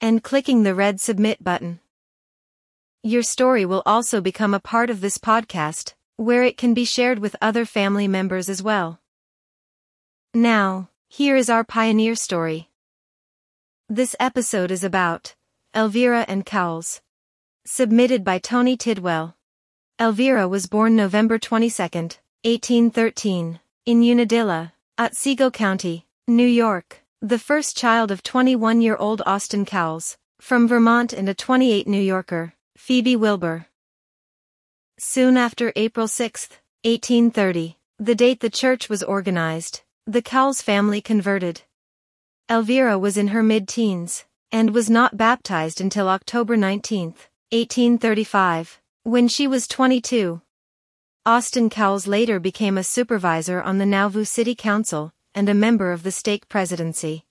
and clicking the red submit button. Your story will also become a part of this podcast, where it can be shared with other family members as well. Now, here is our pioneer story. This episode is about Elvira Anne Cowles. Submitted by Tony Tidwell. Elvira was born November 22, 1813, in Unadilla, Otsego County, New York the first child of 21-year-old Austin Cowles, from Vermont and a 28 New Yorker, Phoebe Wilbur. Soon after April 6, 1830, the date the church was organized, the Cowles family converted. Elvira was in her mid-teens, and was not baptized until October 19, 1835, when she was 22. Austin Cowles later became a supervisor on the Nauvoo City Council, and a member of the stake presidency.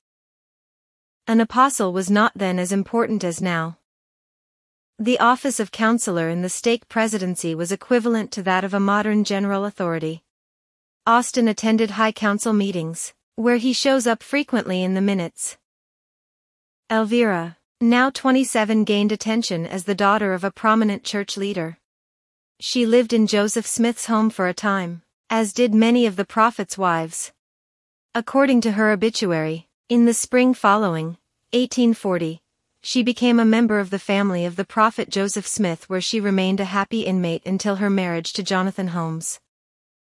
An apostle was not then as important as now. The office of counselor in the stake presidency was equivalent to that of a modern general authority. Austin attended high council meetings, where he shows up frequently in the minutes. Elvira, now 27 gained attention as the daughter of a prominent church leader. She lived in Joseph Smith's home for a time, as did many of the prophet's wives. According to her obituary, in the spring following, 1840, she became a member of the family of the prophet Joseph Smith where she remained a happy inmate until her marriage to Jonathan Holmes.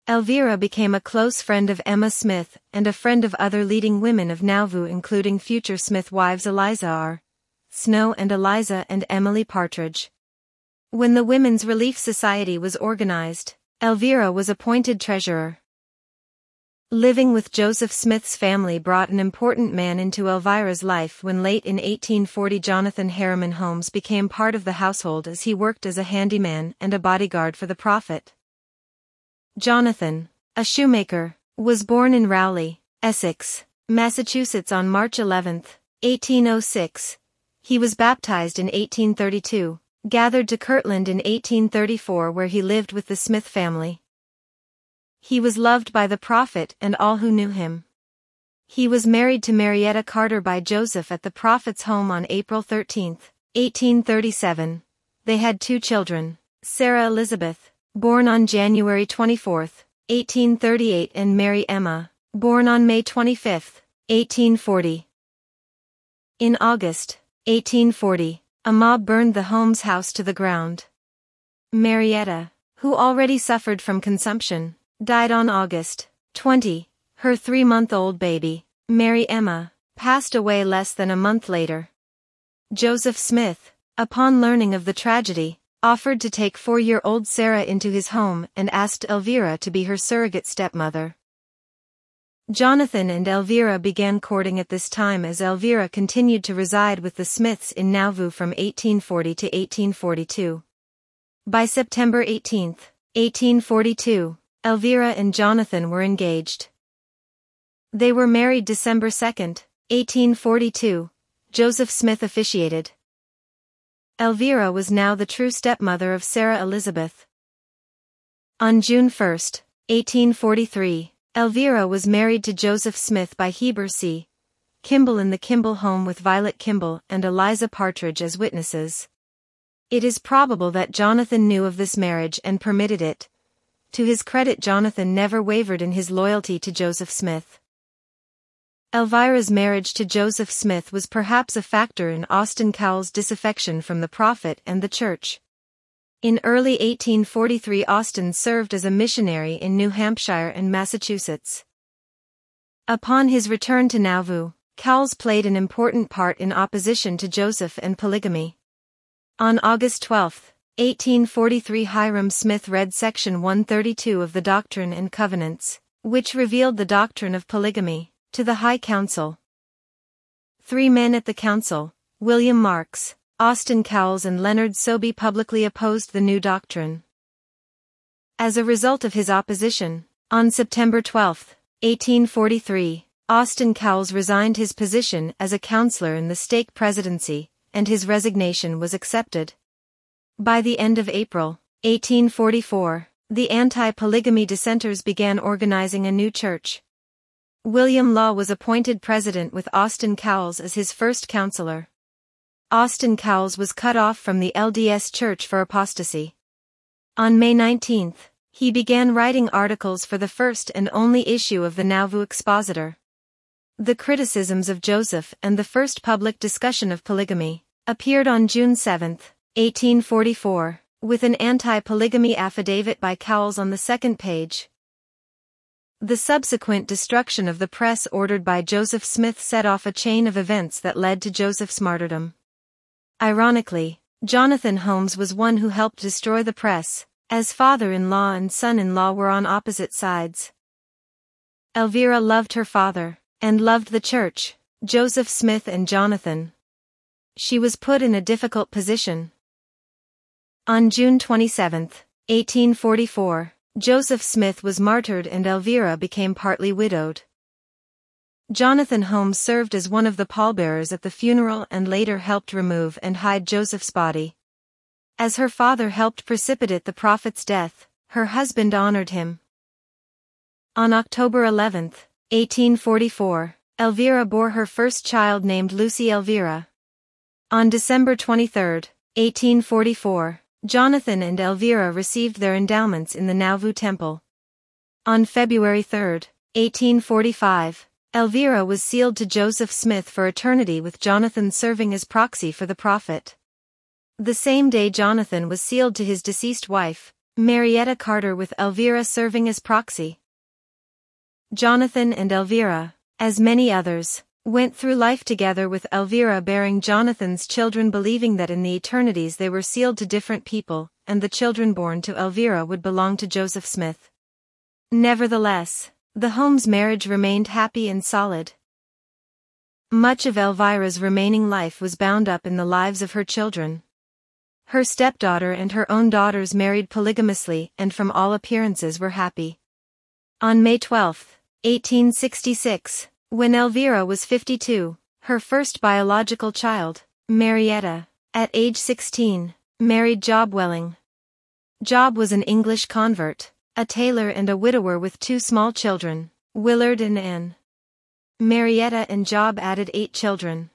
Elvira became a close friend of Emma Smith and a friend of other leading women of Nauvoo including future Smith wives Eliza R. Snow and Eliza and Emily Partridge. When the Women's Relief Society was organized, Elvira was appointed treasurer. Living with Joseph Smith's family brought an important man into Elvira's life when late in 1840 Jonathan Harriman Holmes became part of the household as he worked as a handyman and a bodyguard for the prophet. Jonathan, a shoemaker, was born in Rowley, Essex, Massachusetts on March 11, 1806. He was baptized in 1832, gathered to Kirtland in 1834 where he lived with the Smith family. He was loved by the prophet and all who knew him. He was married to Marietta Carter by Joseph at the prophet's home on April 13, 1837. They had two children, Sarah Elizabeth, born on January 24, 1838 and Mary Emma, born on May 25, 1840. In August, 1840, a mob burned the Holmes house to the ground. Marietta, who already suffered from consumption, died on August 20. Her three-month-old baby, Mary Emma, passed away less than a month later. Joseph Smith, upon learning of the tragedy, offered to take four-year-old Sarah into his home and asked Elvira to be her surrogate stepmother. Jonathan and Elvira began courting at this time as Elvira continued to reside with the Smiths in Nauvoo from 1840 to 1842. By September 18, 1842, Elvira and Jonathan were engaged. They were married December 2, 1842. Joseph Smith officiated. Elvira was now the true stepmother of Sarah Elizabeth. On June 1, 1843, Elvira was married to Joseph Smith by Heber C. Kimball in the Kimball home with Vilate Kimball and Eliza Partridge as witnesses. It is probable that Jonathan knew of this marriage and permitted it, to his credit Jonathan never wavered in his loyalty to Joseph Smith. Elvira's marriage to Joseph Smith was perhaps a factor in Austin Cowles' disaffection from the prophet and the church. In early 1843 Austin served as a missionary in New Hampshire and Massachusetts. Upon his return to Nauvoo, Cowles played an important part in opposition to Joseph and polygamy. On August 12, 1843 Hyrum Smith read Section 132 of the Doctrine and Covenants, which revealed the doctrine of polygamy, to the High Council. Three men at the council, William Marks, Austin Cowles and Leonard Soby publicly opposed the new doctrine. As a result of his opposition, on September 12, 1843, Austin Cowles resigned his position as a counselor in the stake presidency, and his resignation was accepted. By the end of April, 1844, the anti-polygamy dissenters began organizing a new church. William Law was appointed president with Austin Cowles as his first counselor. Austin Cowles was cut off from the LDS Church for apostasy. On May 19, he began writing articles for the first and only issue of the Nauvoo Expositor. The Criticisms of Joseph and the First Public Discussion of Polygamy, appeared on June 7, 1844, with an anti-polygamy affidavit by Cowles on the second page. The subsequent destruction of the press ordered by Joseph Smith set off a chain of events that led to Joseph's martyrdom. Ironically, Jonathan Holmes was one who helped destroy the press, as father-in-law and son-in-law were on opposite sides. Elvira loved her father, and loved the church, Joseph Smith and Jonathan. She was put in a difficult position. On June 27, 1844, Joseph Smith was martyred and Elvira became partly widowed. Jonathan Holmes served as one of the pallbearers at the funeral and later helped remove and hide Joseph's body. As her father helped precipitate the prophet's death, her husband honored him. On October 11, 1844, Elvira bore her first child named Lucy Elvira. On December 23, 1844, Jonathan and Elvira received their endowments in the Nauvoo Temple. On February 3, 1845, Elvira was sealed to Joseph Smith for eternity with Jonathan serving as proxy for the prophet. The same day Jonathan was sealed to his deceased wife, Marietta Carter with Elvira serving as proxy. Jonathan and Elvira, as many others, went through life together with Elvira bearing Jonathan's children believing that in the eternities they were sealed to different people, and the children born to Elvira would belong to Joseph Smith. Nevertheless, the Holmes marriage remained happy and solid. Much of Elvira's remaining life was bound up in the lives of her children. Her stepdaughter and her own daughters married polygamously and from all appearances were happy. On May 12, 1866, when Elvira was 52, her first biological child, Marietta, at age 16, married Job Welling. Job was an English convert, a tailor and a widower with two small children, Willard and Anne. Marietta and Job added eight children.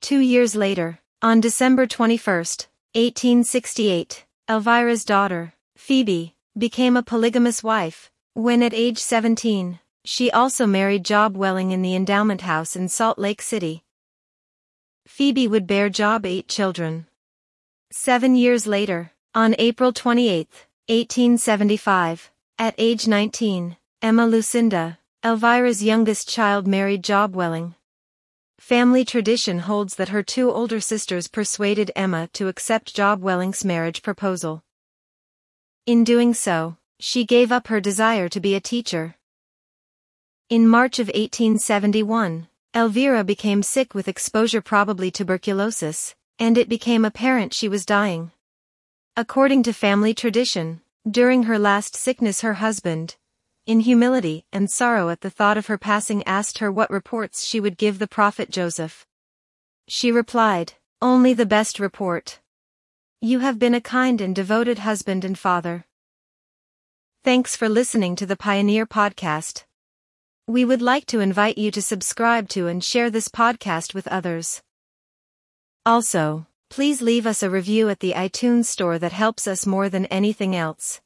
Two years later, on December 21, 1868, Elvira's daughter, Phoebe, became a polygamous wife, when at age 17, she also married Job Welling in the endowment house in Salt Lake City. Phoebe would bear Job eight children. Seven years later, on April 28, 1875, at age 19, Emma Lucinda, Elvira's youngest child married Job Welling. Family tradition holds that her two older sisters persuaded Emma to accept Job Welling's marriage proposal. In doing so, she gave up her desire to be a teacher. In March of 1871, Elvira became sick with exposure probably tuberculosis, and it became apparent she was dying. According to family tradition, during her last sickness her husband, in humility and sorrow at the thought of her passing asked her what reports she would give the prophet Joseph. She replied, Only the best report. You have been a kind and devoted husband and father. Thanks for listening to the Pioneer Podcast. We would like to invite you to subscribe to and share this podcast with others. Also, please leave us a review at the iTunes store that helps us more than anything else.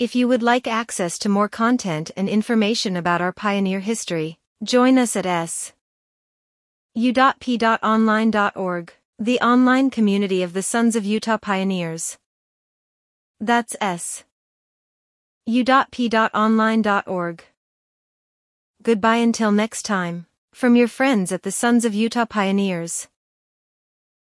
If you would like access to more content and information about our pioneer history, join us at s. u.p.online.org, the online community of the Sons of Utah Pioneers. That's s. u.p.online.org. Goodbye until next time. From your friends at the Sons of Utah Pioneers.